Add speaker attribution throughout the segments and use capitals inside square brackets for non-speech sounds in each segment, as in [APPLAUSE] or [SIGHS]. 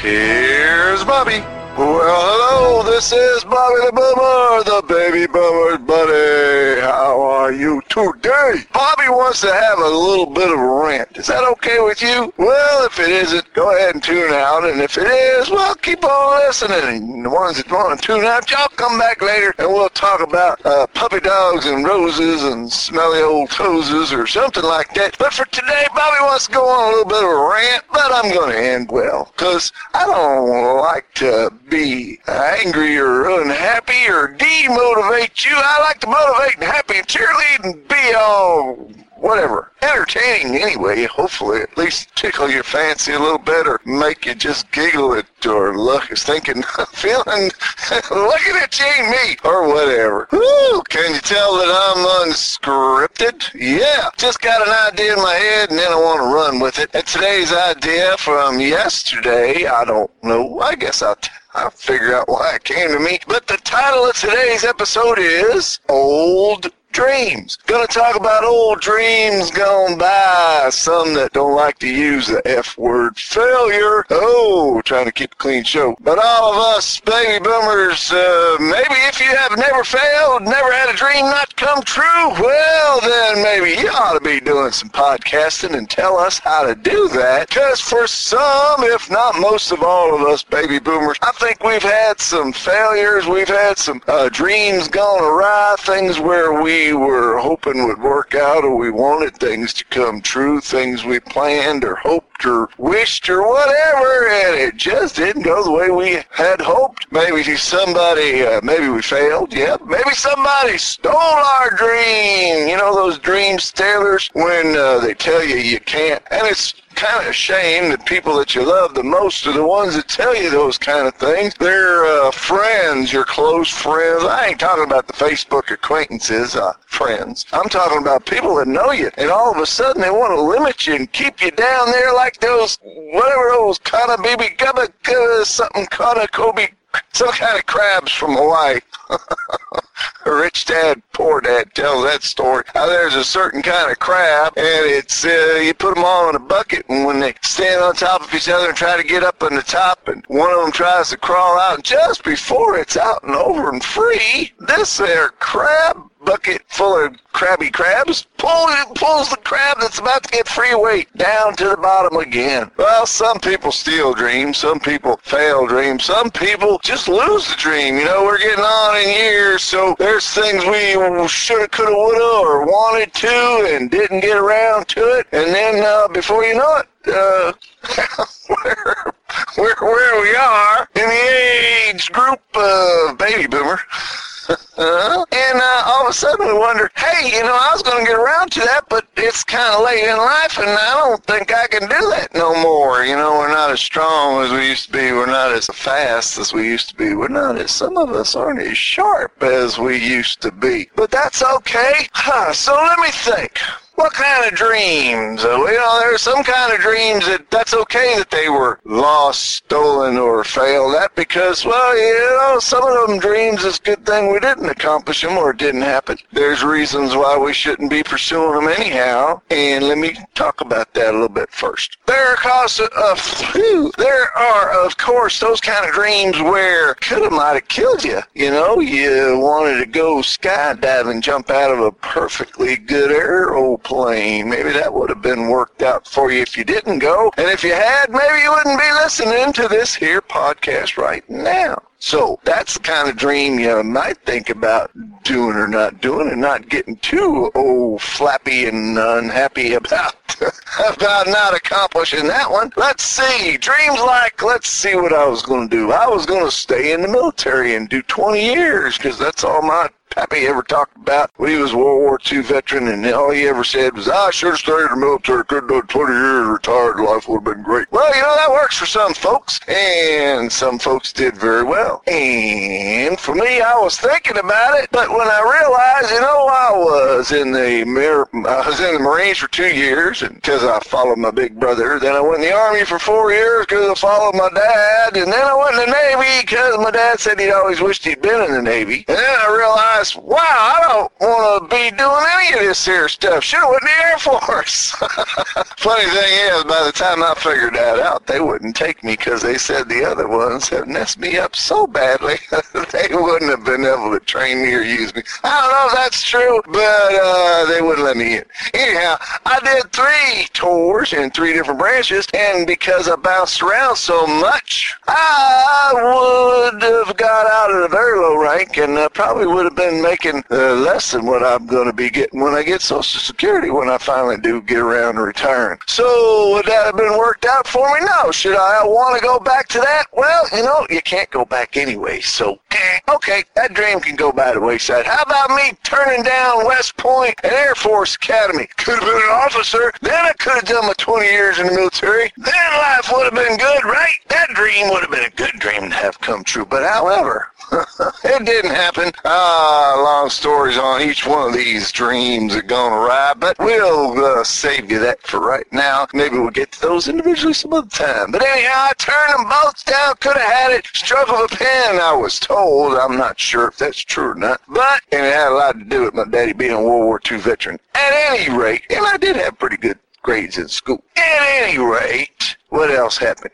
Speaker 1: Here's Bobby. Well, hello, this is Bobby the Boomer, the baby boomer's buddy. Today? Bobby wants to have a little bit of a rant. Is that okay with you? Well, if it isn't, go ahead and tune out. And if it is, well, keep on listening. And the ones that want to tune out, y'all come back later and we'll talk about uh, puppy dogs and roses and smelly old toeses or something like that. But for today, Bobby wants to go on a little bit of a rant, but I'm going to end well because I don't like to be angry or unhappy or demotivate you. I like to motivate and happy and cheerlead be all whatever. Entertaining anyway, hopefully. At least tickle your fancy a little bit or make you just giggle at or look is thinking, [LAUGHS] feeling, [LAUGHS] looking at you me or whatever. Woo, can you tell that I'm unscripted? Yeah, just got an idea in my head and then I want to run with it. And today's idea from yesterday, I don't know, I guess I'll t- I'll figure out why it came to me. But the title of today's episode is Old Dreams. Gonna talk about old dreams gone by. Some that don't like to use the F word failure. Oh, trying to keep a clean show. But all of us baby boomers, uh, maybe if you have never failed, never had a dream not come true, well, then maybe you ought to be doing some podcasting and tell us how to do that. Because for some, if not most of all of us baby boomers, I think we've had some failures. We've had some uh, dreams gone awry, things where we were hoping would work out or we wanted things to come true, things we planned or hoped or wished or whatever, and it just didn't go the way we had hoped. Maybe somebody, uh, maybe we failed, yeah. Maybe somebody stole our dream. You know those dream stealers when uh, they tell you you can't, and it's kind of a shame that people that you love the most are the ones that tell you those kind of things. They're uh, friends, your close friends. I ain't talking about the Facebook acquaintances, uh, friends. I'm talking about people that know you, and all of a sudden they want to limit you and keep you down there like those, whatever those kind of baby gubba, uh, something kind of Kobe, some kind of crabs from Hawaii. [LAUGHS] rich dad, poor dad tells that story. There's a certain kind of crab, and it's uh, you put them all in a bucket, and when they stand on top of each other and try to get up on the top, and one of them tries to crawl out, and just before it's out and over and free, this there crab bucket full of crabby crabs pulls, pulls the crab that's about to get free weight down to the bottom again. Well, some people steal dreams, some people fail dreams, some people just lose the dream. You know, we're getting on in years, so there's things we shoulda, coulda, woulda, or wanted to and didn't get around to it, and then uh, before you know it, uh, [LAUGHS] where, where, where we are in the age group of baby boomer. And uh, all of a sudden we wonder, hey, you know, I was going to get around to that, but it's kind of late in life, and I don't think I can do that no more. You know, we're not as strong as we used to be. We're not as fast as we used to be. We're not as, some of us aren't as sharp as we used to be. But that's okay. Huh, so let me think what kind of dreams? Uh, you know, there's some kind of dreams that that's okay that they were lost, stolen, or failed. That because, well, you know, some of them dreams is a good thing we didn't accomplish them or it didn't happen. There's reasons why we shouldn't be pursuing them anyhow, and let me talk about that a little bit first. There are uh, too. There are, of course, those kind of dreams where could have might have killed you. You know, you wanted to go skydiving, jump out of a perfectly good aeroplane. Maybe that would have been worked out for you if you didn't go. And if you had, maybe you wouldn't be listening to this here podcast right now. So that's the kind of dream you might think about doing or not doing and not getting too oh flappy and unhappy about [LAUGHS] about not accomplishing that one. Let's see. Dreams like let's see what I was going to do. I was going to stay in the military and do 20 years because that's all my Pappy ever talked about when he was a World War II veteran, and all he ever said was, I should have stayed in the military, could have done 20 years, retired, life would have been great. Well, you know, that works for some folks, and some folks did very well. And for me, I was thinking about it, but when I realized, you know, I was in the Mar- I was in the Marines for two years, because I followed my big brother, then I went in the Army for four years because I followed my dad, and then I went in the Navy because my dad said he'd always wished he'd been in the Navy, and then I realized wow, I don't want to be doing any of this here stuff. Should have went in the Air Force. [LAUGHS] Funny thing is, by the time I figured that out, they wouldn't take me because they said the other ones have messed me up so badly [LAUGHS] they wouldn't have been able to train me or use me. I don't know if that's true, but uh, they wouldn't let me in. Anyhow, I did three tours in three different branches, and because I bounced around so much, I would have got out at a very low rank and uh, probably would have been making uh, less than what I'm going to be getting when I get Social Security when I finally do get around to retiring. So would that have been worked out for me? No. Should I want to go back to that? Well, you know, you can't go back anyway. So, eh, okay, that dream can go by the wayside. How about me turning down West Point and Air Force Academy? Could have been an officer. Then I could have done my 20 years in the military. Then life would have been good, right? That dream would have been a good dream to have come true. But however, [LAUGHS] it didn't happen. Ah, long stories on each one of these dreams are going to ride, but we'll uh, save you that for right now. Maybe we'll get to those individually some other time. But anyhow, I turned them both down. Could have had it stroke of a pen, I was told. I'm not sure if that's true or not. But, and it had a lot to do with my daddy being a World War II veteran. At any rate, and I did have pretty good grades in school. At any rate, what else happened?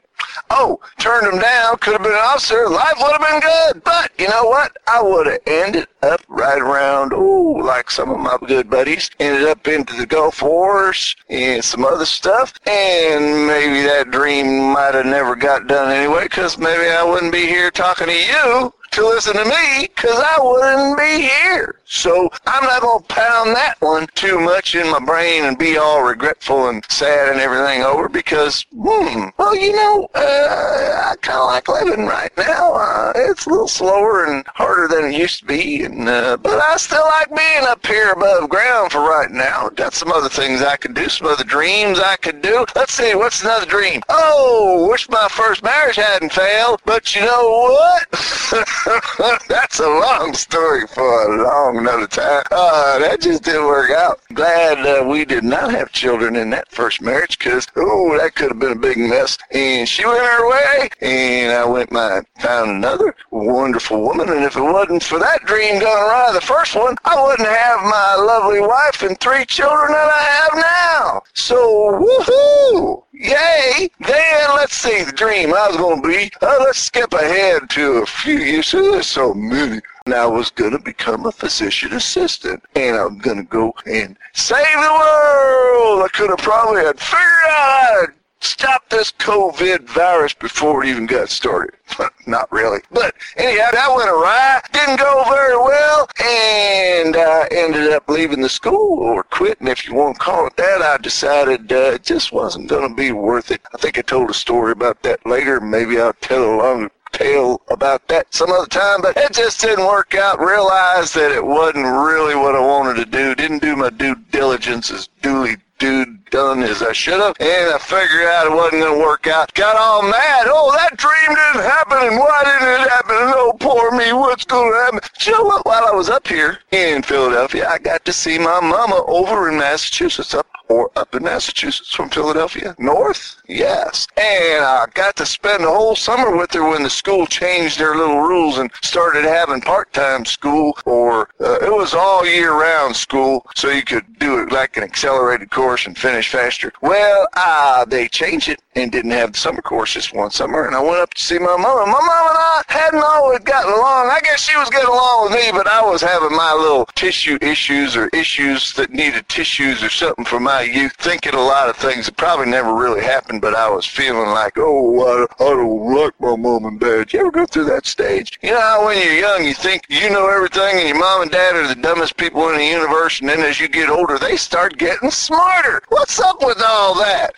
Speaker 1: Oh, turned him down, could have been an officer, life would have been good. But you know what? I would have ended up right around, oh, like some of my good buddies, ended up into the Gulf Wars and some other stuff. And maybe that dream might have never got done anyway, because maybe I wouldn't be here talking to you to listen to me because I wouldn't be here. So I'm not going to pound that one too much in my brain and be all regretful and sad and everything over because, hmm, well, you know, uh, I kind of like living right now. Uh, it's a little slower and harder than it used to be, and uh, but I still like being up here above ground for right now. Got some other things I could do, some other dreams I could do. Let's see, what's another dream? Oh, wish my first marriage hadn't failed, but you know what? [LAUGHS] That's a long story for a long another time. Uh, that just didn't work out. Glad uh, we did not have children in that first marriage because, oh, that could have been a big mess. And she went her way, and I went my found another wonderful woman. And if it wasn't for that dream going right, the first one, I wouldn't have my lovely wife and three children that I have now. So, woohoo! Yay! Then let's see the dream I was to be. Uh, let's skip ahead to a few years. There's so many. And I was to become a physician assistant. And I'm to go and save the world. I could have probably had figured out stop this COVID virus before it even got started. [LAUGHS] Not really. But anyhow, that went awry. Didn't go very well. And I ended up leaving the school or quitting, if you want to call it that. I decided uh, it just wasn't going to be worth it. I think I told a story about that later. Maybe I'll tell a long tale about that some other time, but it just didn't work out. Realized that it wasn't really what I wanted to do. Didn't do my due diligence as duly dude done as I should have, and I figured out it wasn't going to work out. Got all mad. Oh, that dream didn't happen, and why didn't it happen? Oh, poor me. What's going to happen? You know what? While I was up here in Philadelphia, I got to see my mama over in Massachusetts, up or up in Massachusetts from Philadelphia. North? Yes. And I got to spend the whole summer with her when the school changed their little rules and started having part-time school or uh, it was all year round school so you could do it like an accelerated course and finish faster. Well, uh, they changed it and didn't have the summer course this one summer and I went up to see my mama. My mom and I hadn't always gotten along. I guess she was getting along with me, but I was having my little tissue issues or issues that needed tissues or something for my youth, thinking a lot of things that probably never really happened, but I was feeling like, oh, I, I don't like my mom and dad. You ever go through that stage? You know how when you're young, you think you know everything and your mom and dad are the dumbest people in the universe, and then as you get older, they start getting smarter. What's up with all that?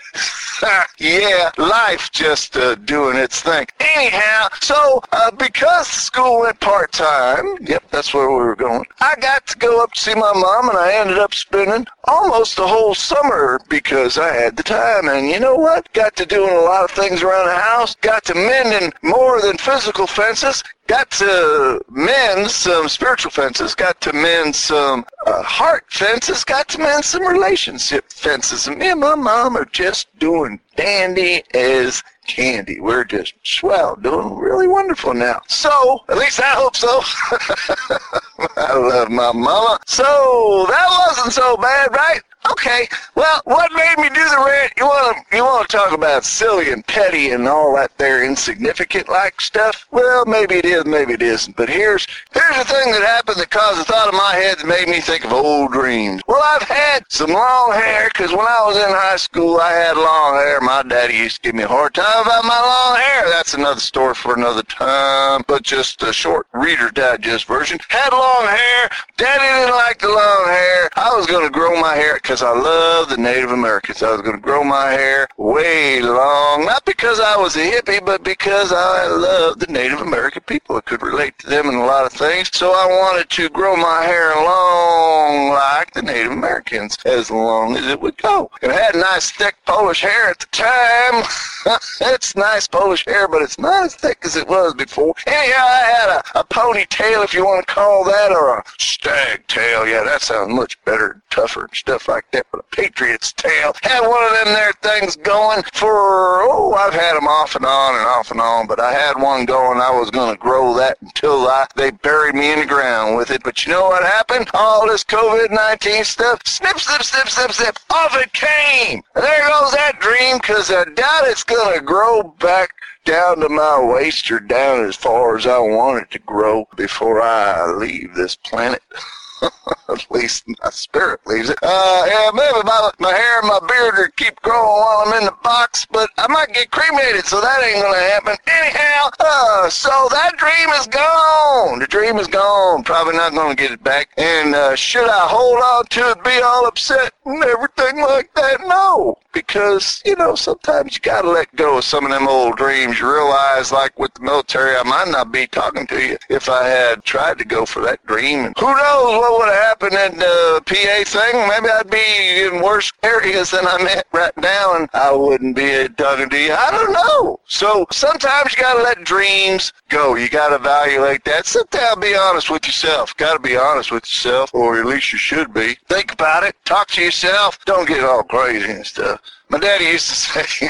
Speaker 1: [LAUGHS] yeah, life just uh, doing its thing. Anyhow, so uh, because school went part time, yep, that's where we were going. I got to go up to see my mom, and I ended up spending almost the whole summer because I had the time. And you know what? Got to doing a lot of things around the house. Got to mending more than physical fences. Got to mend some spiritual fences. Got to mend some uh, heart fences. Got to mend some relationship fences. And me and my mom are just doing dandy as candy. We're just swell, doing really wonderful now. So, at least I hope so. [LAUGHS] I love my mama. So, that wasn't so bad, right? Okay, well, what made me do the rant? You want to you want to talk about silly and petty and all that there insignificant like stuff? Well, maybe it is, maybe it isn't. But here's here's the thing that happened that caused a thought in my head that made me think of old dreams. Well, I've had some long hair because when I was in high school, I had long hair. My daddy used to give me a hard time about my long hair. That's another story for another time. But just a short Reader Digest version. Had long hair. Daddy didn't like the long hair. I was to grow my hair because I love the Native Americans. I was going to grow my hair way long, not because I was a hippie, but because I love the Native American people. I could relate to them in a lot of things. So I wanted to grow my hair long like the Native Americans, as long as it would go. And I had nice thick Polish hair at the time. [LAUGHS] it's nice Polish hair, but it's not as thick as it was before. Anyhow, I had a, a ponytail, if you want to call that, or a stag tail. Yeah, that sounds much better, tougher, and stuff like that. But a Patriot's tail. Had one of them there things going for, oh, I've had them off and on and off and on, but I had one going. I was going to grow that until I, they buried me in the ground with it. But you know what happened? All this COVID-19 stuff, snip, snip, snip, snip, snip, off it came. And there goes that dream because I doubt it's going to grow back down to my waist or down as far as I want it to grow before I leave this planet. [LAUGHS] [LAUGHS] At least my spirit leaves it. Uh, yeah, maybe my, my hair and my beard will keep growing while I'm in the box, but I might get cremated, so that ain't gonna happen. Anyhow, uh, so that dream is gone. The dream is gone. Probably not gonna get it back. And uh, should I hold on to it, be all upset and everything like because you know sometimes you gotta let go of some of them old dreams. You realize, like with the military, I might not be talking to you if I had tried to go for that dream. And who knows what would have happened in the PA thing? Maybe I'd be in worse areas than I'm at right now, and I wouldn't be talking to you. I don't know. So sometimes you gotta let dreams go. You gotta evaluate that. Sit down, be honest with yourself. Gotta be honest with yourself, or at least you should be. Think about it. Talk to yourself. Don't get all crazy and stuff. My daddy used to [LAUGHS] say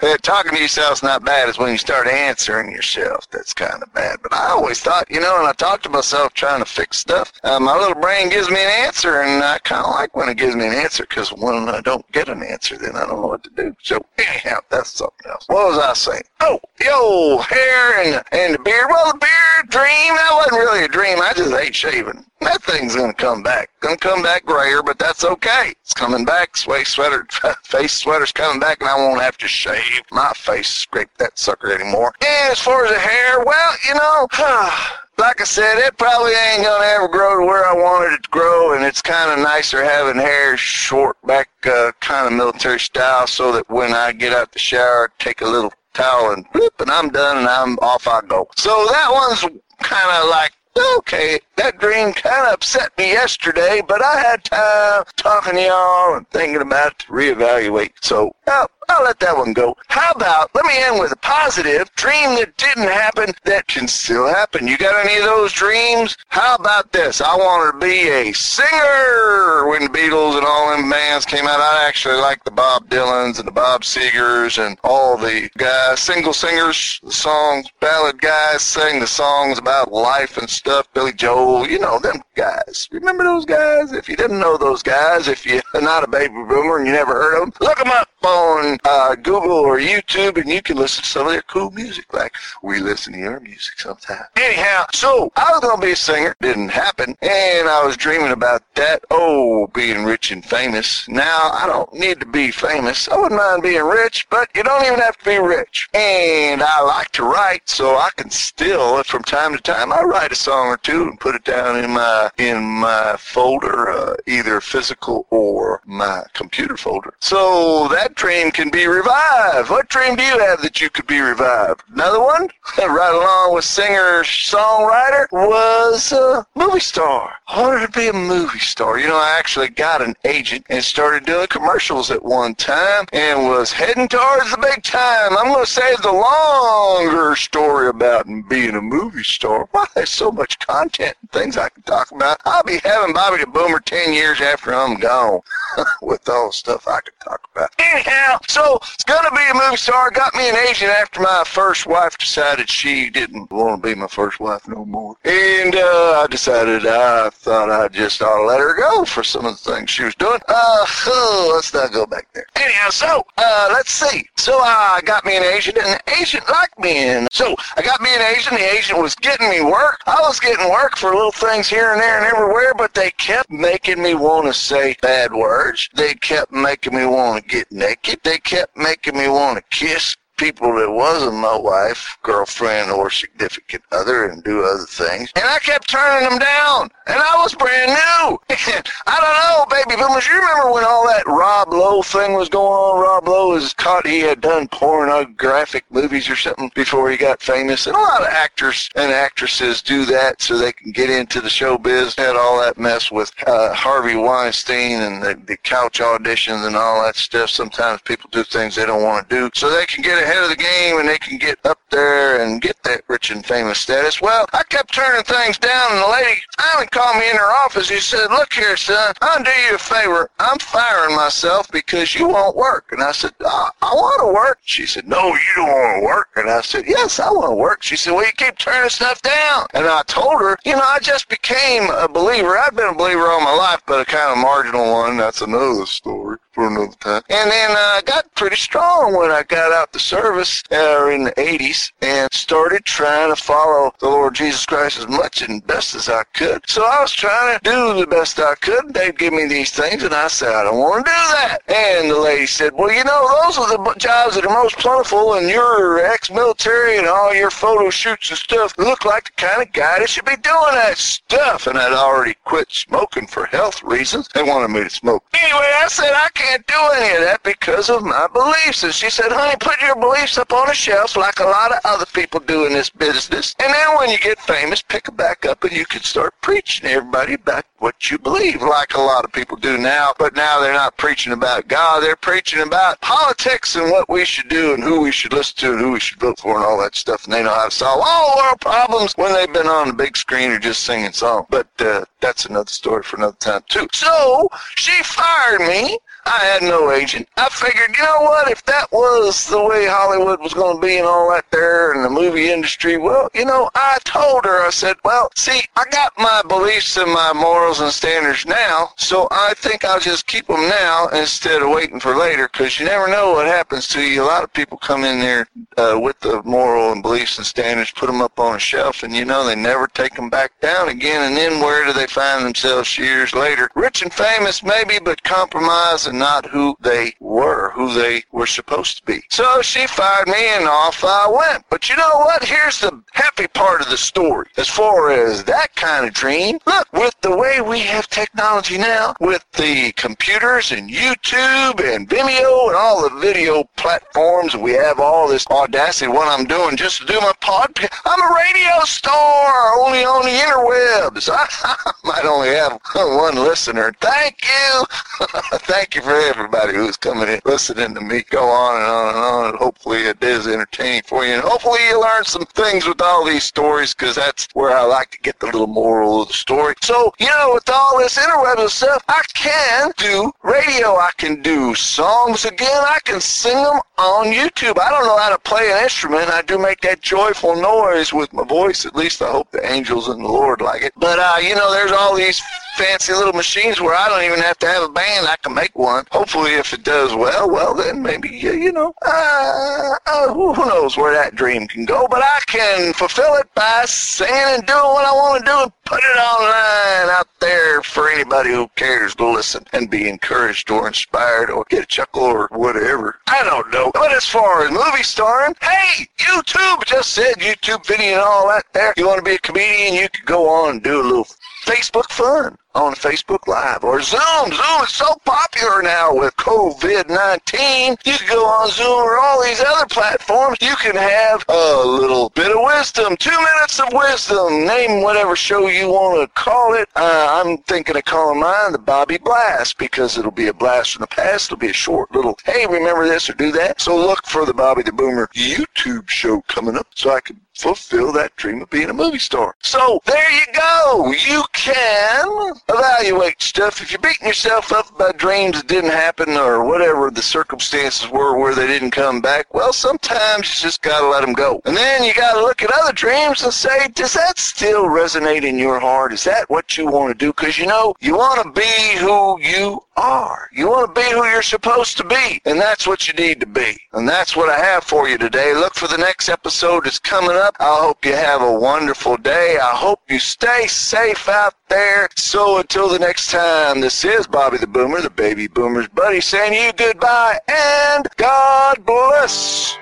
Speaker 1: that talking to yourself's not bad. It's when you start answering yourself that's kind of bad. But I always thought, you know, when I talk to myself trying to fix stuff, uh, my little brain gives me an answer, and I kind of like when it gives me an answer because when I don't get an answer, then I don't know what to do. So anyhow, that's something else. What was I saying? Oh, yo, hair and and the beard. Well, the beard dream that wasn't really a dream. I just hate shaving. That thing's gonna come back. Gonna come back grayer, but that's okay. It's coming back. Face sweater, [LAUGHS] face sweater's coming back, and I won't have to shave my face, scrape that sucker anymore. And as far as the hair, well, you know, [SIGHS] like I said, it probably ain't gonna ever grow to where I wanted it to grow, and it's kind of nicer having hair short back, uh, kind of military style, so that when I get out the shower, take a little towel and bloop, and I'm done, and I'm off I go. So that one's kind of like okay, that dream kind of upset me yesterday, but I had time talking to y'all and thinking about it to reevaluate. So, oh, I'll let that one go. How about, let me end with a positive dream that didn't happen that can still happen. You got any of those dreams? How about this? I wanted to be a singer when the Beatles and all them bands came out. I actually like the Bob Dylans and the Bob Segers and all the guys, single singers, the songs, ballad guys sing the songs about life and stuff. Billy Joel, you know, them guys. Remember those guys? If you didn't know those guys, if you're not a baby boomer and you never heard of them, look them up on uh, Google or YouTube and you can listen to some of their cool music like we listen to your music sometimes. Anyhow, so I was going to be a singer. Didn't happen. And I was dreaming about that. Oh, being rich and famous. Now, I don't need to be famous. I wouldn't mind being rich, but you don't even have to be rich. And I like to write, so I can still, from time to time, I write a song or two and put it down in my in my folder, uh, either physical or my computer folder. So that dream can be revived. What dream do you have that you could be revived? Another one, [LAUGHS] right along with singer songwriter, was a movie star. I wanted to be a movie star. You know, I actually got an agent and started doing commercials at one time and was heading towards the big time. I'm going to save the longer story about being a movie star. Why, there's so much content and things I can talk about. I'll be having Bobby the Boomer 10 years after I'm gone [LAUGHS] with all the stuff I could talk about. Anyhow, so it's going to be a movie star. Got me an agent after my first wife decided she didn't want to be my first wife no more. And uh, I decided I thought I just ought to let her go for some of the things she was doing. Uh, oh, let's not go back there. Anyhow, so uh, let's see. So I got me an agent, and the agent liked me. And so I got me an agent. The agent was getting me work. I was getting work for little things here and there and everywhere, but they kept making me want to say bad words. They kept making me want to get. They kept making me want to kiss people that wasn't my wife, girlfriend, or significant other and do other things. And I kept turning them down. And I was brand new. [LAUGHS] I don't know, baby boomers. You remember when all that Rob Lowe thing was going on? Rob Lowe was caught. He had done pornographic movies or something before he got famous. And a lot of actors and actresses do that so they can get into the showbiz. Had all that mess with uh, Harvey Weinstein and the, the couch auditions and all that stuff. Sometimes people do things they don't want to do so they can get ahead of the game and they can get up there and get that rich and famous status. Well, I kept turning things down and the lady finally called me in her office. He said, look here, son, I'll do you a favor. I'm firing myself because you won't work. And I said, I, I want to work. She said, no, you don't want to work. And I said, yes, I want to work. She said, well, you keep turning stuff down. And I told her, you know, I just became a believer. I've been a believer all my life, but a kind of marginal one. That's another story for another time. And then uh, I uh, got pretty strong when I got out the service uh, in the 80s and started trying to follow the Lord Jesus Christ as much and best as I could. So I was trying to do the best I could. They'd give me these things, and I said, I don't want to do that. And the lady said, Well, you know, those are the jobs that are most plentiful, and you're ex-military, and all your photo shoots and stuff look like the kind of guy that should be doing that stuff. And I'd already quit smoking for health reasons. They wanted me to smoke. Anyway, I said, I can't do any of that because of my beliefs. And she said, honey, put your beliefs up on a shelf like a lot of other people do in this business. And then when you get famous, pick them back up and you can start preaching everybody about what you believe, like a lot of people do now. But now they're not preaching about God. They're preaching about politics and what we should do and who we should listen to and who we should vote for and all that stuff. And they know how to solve all world problems when they've been on the big screen or just singing songs. But uh, that's another story for another time, too. So she fired me I had no agent. I figured, you know what, if that was the way Hollywood was going to be and all that there in the movie industry, well, you know, I told her, I said, well, see, I got my beliefs and my morals and standards now, so I think I'll just keep them now instead of waiting for later, because you never know what happens to you. A lot of people come in there uh, with the moral and beliefs and standards, put them up on a shelf, and you know, they never take them back down again, and then where do they find themselves years later? Rich and famous, maybe, but compromised not who they were, who they were supposed to be. So she fired me and off I went. But you know what? Here's the happy part of the story. As far as that kind of dream, look, with the way we have technology now, with the computers and YouTube and Vimeo and all the video platforms, we have all this audacity, what I'm doing just to do my podcast. I'm a radio star, only on the interwebs. I, [LAUGHS] I might only have [LAUGHS] one listener. Thank you. [LAUGHS] Thank you for everybody who's coming in, listening to me go on and on and on. And Hopefully it is entertaining for you. And hopefully you learn some things with all these stories because that's where I like to get the little moral of the story. So, you know, with all this interweb stuff, I can do radio. I can do songs again. I can sing them on YouTube. I don't know how to play an instrument. I do make that joyful noise with my voice. At least I hope the angels and the Lord like it. But, uh, you know, there's all these fancy little machines where I don't even have to have a band. I can make one. Hopefully, if it does well, well, then maybe, you know, uh, uh, who knows where that dream can go. But I can fulfill it by singing and doing what I want to do and put it online out there for anybody who cares to listen and be encouraged or inspired or get a chuckle or whatever. I don't know. But as far as movie starring, hey, YouTube just said YouTube video and all that there. You want to be a comedian, you could go on and do a little Facebook fun on Facebook Live or Zoom. Zoom is so popular now with COVID-19. You can go on Zoom or all these other platforms. You can have a little bit of wisdom, two minutes of wisdom. Name whatever show you want to call it. Uh, I'm thinking of calling mine the Bobby Blast because it'll be a blast from the past. It'll be a short little, hey, remember this or do that. So look for the Bobby the Boomer YouTube show coming up so I can fulfill that dream of being a movie star. So there you go. You can evaluate stuff. If you're beating yourself up about dreams that didn't happen or whatever the circumstances were where they didn't come back, well, sometimes you just got to let them go. And then you got to look at other dreams and say, does that still resonate in your heart? Is that what you want to do? Because you know, you want to be who you are. You want to be who you're supposed to be. And that's what you need to be. And that's what I have for you today. Look for the next episode that's coming up. I hope you have a wonderful day. I hope you stay safe out there. So until the next time, this is Bobby the Boomer, the baby boomer's buddy, saying you goodbye and God bless.